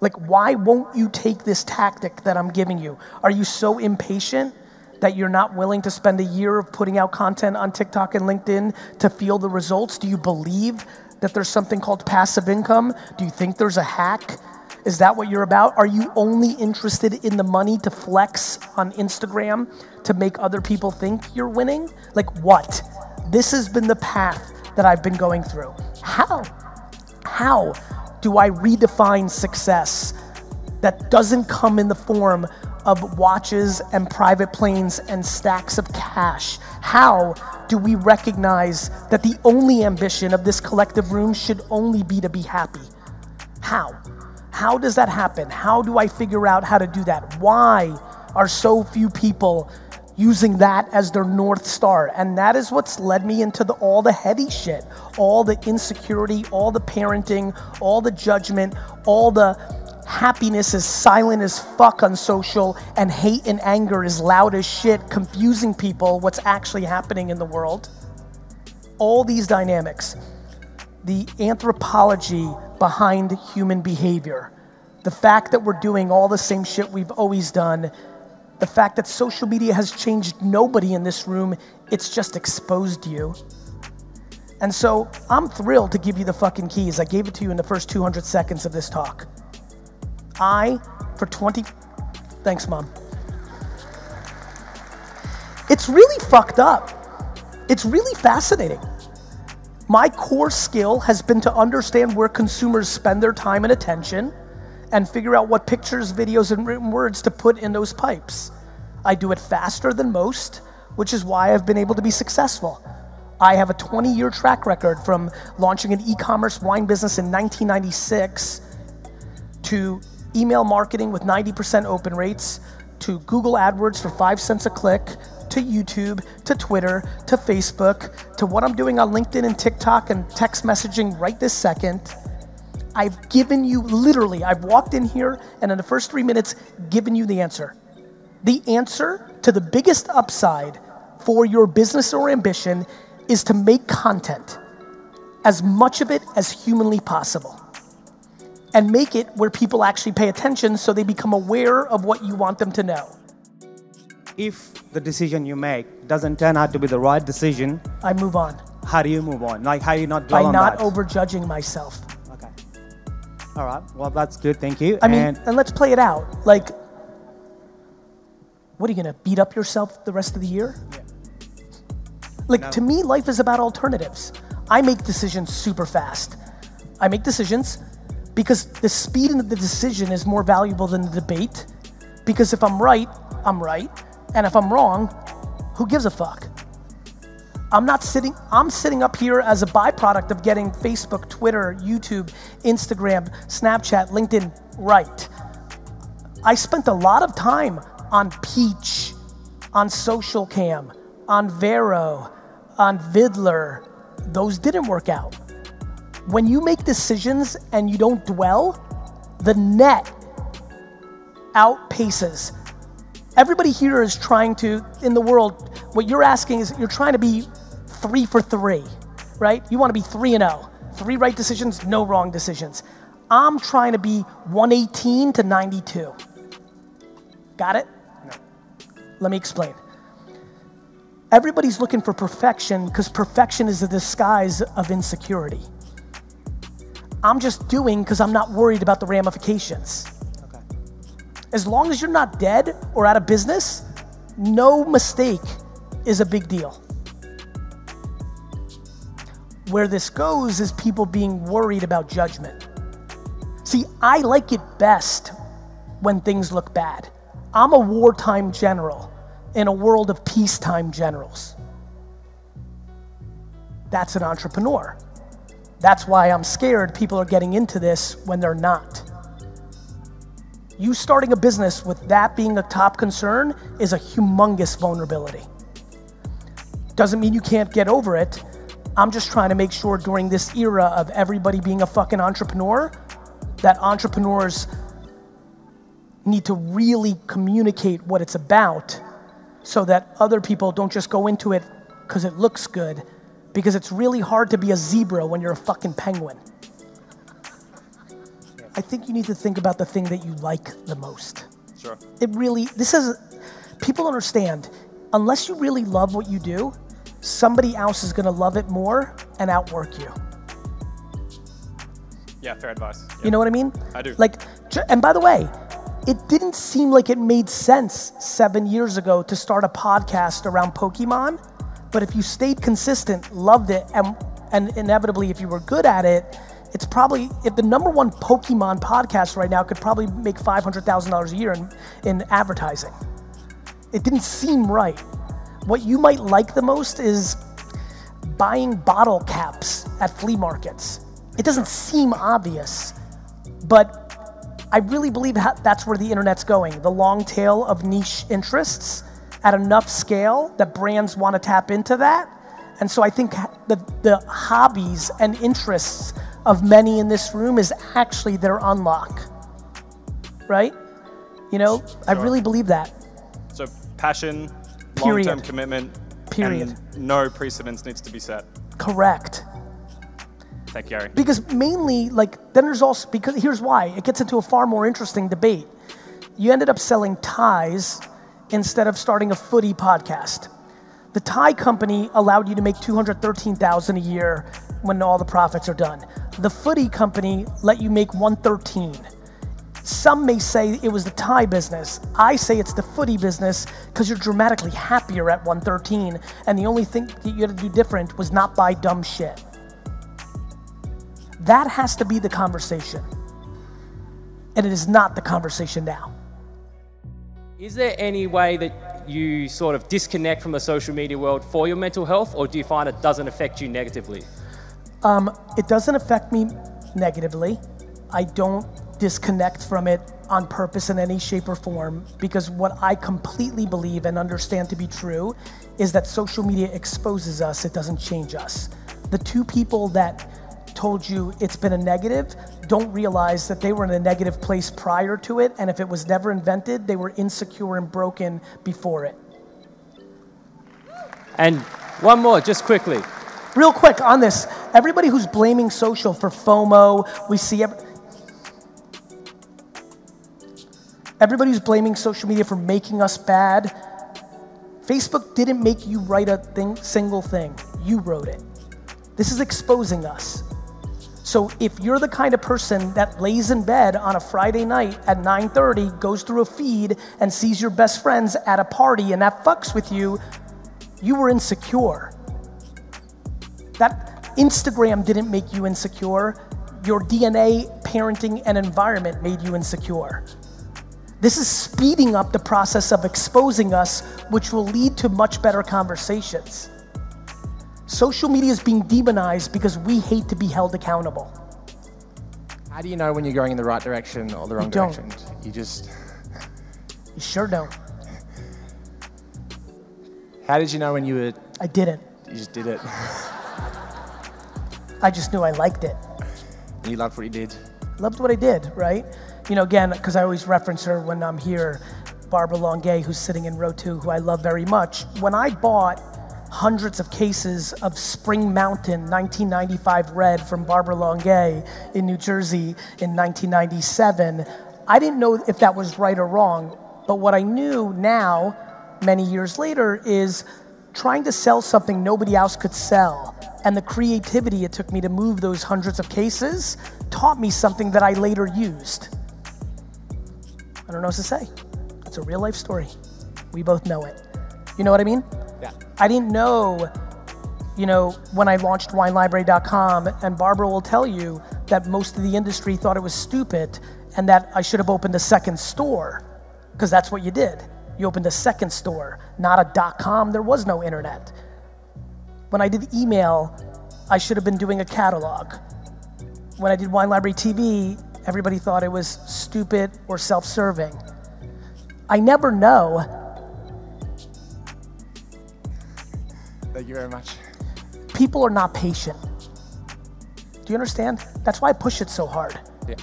Like, why won't you take this tactic that I'm giving you? Are you so impatient that you're not willing to spend a year of putting out content on TikTok and LinkedIn to feel the results? Do you believe that there's something called passive income? Do you think there's a hack? Is that what you're about? Are you only interested in the money to flex on Instagram to make other people think you're winning? Like, what? This has been the path that I've been going through. How? How do I redefine success that doesn't come in the form of watches and private planes and stacks of cash? How do we recognize that the only ambition of this collective room should only be to be happy? How? How does that happen? How do I figure out how to do that? Why are so few people using that as their North Star. And that is what's led me into the, all the heady shit, all the insecurity, all the parenting, all the judgment, all the happiness is silent as fuck on social, and hate and anger is loud as shit, confusing people what's actually happening in the world. All these dynamics, the anthropology behind human behavior, the fact that we're doing all the same shit we've always done the fact that social media has changed nobody in this room, it's just exposed you. And so I'm thrilled to give you the fucking keys. I gave it to you in the first 200 seconds of this talk. I, for 20, thanks mom. It's really fucked up. It's really fascinating. My core skill has been to understand where consumers spend their time and attention and figure out what pictures, videos, and written words to put in those pipes. I do it faster than most, which is why I've been able to be successful. I have a 20 year track record from launching an e commerce wine business in 1996 to email marketing with 90% open rates to Google AdWords for five cents a click to YouTube to Twitter to Facebook to what I'm doing on LinkedIn and TikTok and text messaging right this second I've given you literally, I've walked in here and in the first three minutes, given you the answer. The answer to the biggest upside for your business or ambition is to make content, as much of it as humanly possible. And make it where people actually pay attention so they become aware of what you want them to know. If the decision you make doesn't turn out to be the right decision, I move on. How do you move on? Like, how do you not dwell By on not that? overjudging myself. All right. Well, that's good. Thank you. I mean, and, and let's play it out. Like, what are you gonna beat up yourself the rest of the year? Yeah. Like no. to me, life is about alternatives. I make decisions super fast. I make decisions because the speed of the decision is more valuable than the debate. Because if I'm right, I'm right, and if I'm wrong, who gives a fuck? I'm not sitting, I'm sitting up here as a byproduct of getting Facebook, Twitter, YouTube, Instagram, Snapchat, LinkedIn right. I spent a lot of time on Peach, on Socialcam, on Vero, on Vidler. Those didn't work out. When you make decisions and you don't dwell, the net outpaces. Everybody here is trying to, in the world, what you're asking is you're trying to be three for three, right? You want to be three and oh. Three right decisions, no wrong decisions. I'm trying to be 118 to 92. Got it? No. Let me explain. Everybody's looking for perfection because perfection is a disguise of insecurity. I'm just doing because I'm not worried about the ramifications. Okay. As long as you're not dead or out of business, no mistake is a big deal. Where this goes is people being worried about judgment. See, I like it best when things look bad. I'm a wartime general in a world of peacetime generals. That's an entrepreneur. That's why I'm scared people are getting into this when they're not. You starting a business with that being a top concern is a humongous vulnerability. Doesn't mean you can't get over it, I'm just trying to make sure during this era of everybody being a fucking entrepreneur, that entrepreneurs need to really communicate what it's about so that other people don't just go into it because it looks good, because it's really hard to be a zebra when you're a fucking penguin. I think you need to think about the thing that you like the most. Sure. It really, this is, people understand, unless you really love what you do, somebody else is gonna love it more and outwork you. Yeah, fair advice. You know what I mean? I do. Like, and by the way, it didn't seem like it made sense seven years ago to start a podcast around Pokemon. But if you stayed consistent, loved it, and, and inevitably, if you were good at it, it's probably, if the number one Pokemon podcast right now could probably make $500,000 a year in, in advertising. It didn't seem right. What you might like the most is buying bottle caps at flea markets. It doesn't seem obvious, but I really believe that's where the internet's going. The long tail of niche interests at enough scale that brands want to tap into that. And so I think the, the hobbies and interests of many in this room is actually their unlock, right? You know, I really believe that. So passion, Period. long-term commitment, Period. and no precedence needs to be set. Correct. Thank you, Gary. Because mainly, like, then there's also, because here's why it gets into a far more interesting debate. You ended up selling ties instead of starting a footy podcast. The tie company allowed you to make 213,000 a year when all the profits are done. The footy company let you make 113. Some may say it was the tie business. I say it's the footy business because you're dramatically happier at 113, and the only thing that you had to do different was not buy dumb shit. That has to be the conversation. And it is not the conversation now. Is there any way that you sort of disconnect from the social media world for your mental health, or do you find it doesn't affect you negatively? Um, it doesn't affect me negatively. I don't disconnect from it on purpose in any shape or form because what I completely believe and understand to be true is that social media exposes us, it doesn't change us. The two people that told you it's been a negative don't realize that they were in a negative place prior to it, and if it was never invented, they were insecure and broken before it. And one more, just quickly. Real quick on this, everybody who's blaming social for FOMO, we see ev- everybody who's blaming social media for making us bad. Facebook didn't make you write a thing, single thing. You wrote it. This is exposing us. So if you're the kind of person that lays in bed on a Friday night at 9:30, goes through a feed and sees your best friends at a party and that fucks with you, you were insecure. That Instagram didn't make you insecure. Your DNA, parenting, and environment made you insecure. This is speeding up the process of exposing us, which will lead to much better conversations. Social media is being demonized because we hate to be held accountable. How do you know when you're going in the right direction or the wrong don't. direction? You just. You sure don't. How did you know when you were? I didn't. You just did it. I just knew I liked it. you loved what you did. loved what I did, right? You know, again, because I always reference her when I'm here, Barbara Longuet, who's sitting in row two, who I love very much. When I bought hundreds of cases of Spring Mountain 1995 red from Barbara Longuet in New Jersey in 1997, I didn't know if that was right or wrong. But what I knew now, many years later, is trying to sell something nobody else could sell and the creativity it took me to move those hundreds of cases taught me something that I later used. I don't know what to say. It's a real life story. We both know it. You know what I mean? Yeah. I didn't know, you know, when I launched winelibrary.com, and Barbara will tell you that most of the industry thought it was stupid and that I should have opened a second store, because that's what you did. You opened a second store, not a dot com. There was no internet. When I did email, I should have been doing a catalog. When I did Wine Library TV, everybody thought it was stupid or self serving. I never know. Thank you very much. People are not patient. Do you understand? That's why I push it so hard. Yeah.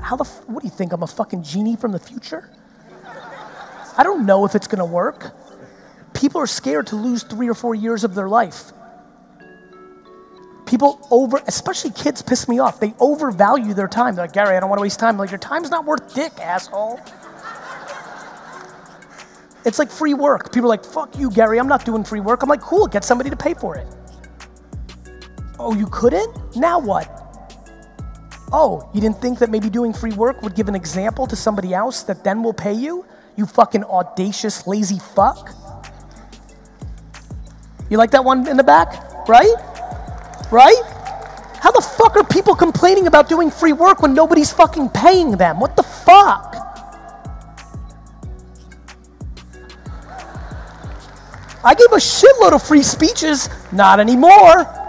How the, f- what do you think? I'm a fucking genie from the future? I don't know if it's gonna work. People are scared to lose three or four years of their life. People over, especially kids, piss me off. They overvalue their time. They're like, Gary, I don't want to waste time. I'm like, your time's not worth dick, asshole. it's like free work. People are like, fuck you, Gary, I'm not doing free work. I'm like, cool, get somebody to pay for it. Oh, you couldn't? Now what? Oh, you didn't think that maybe doing free work would give an example to somebody else that then will pay you? You fucking audacious, lazy fuck. You like that one in the back? Right? Right? How the fuck are people complaining about doing free work when nobody's fucking paying them? What the fuck? I gave a shitload of free speeches, not anymore.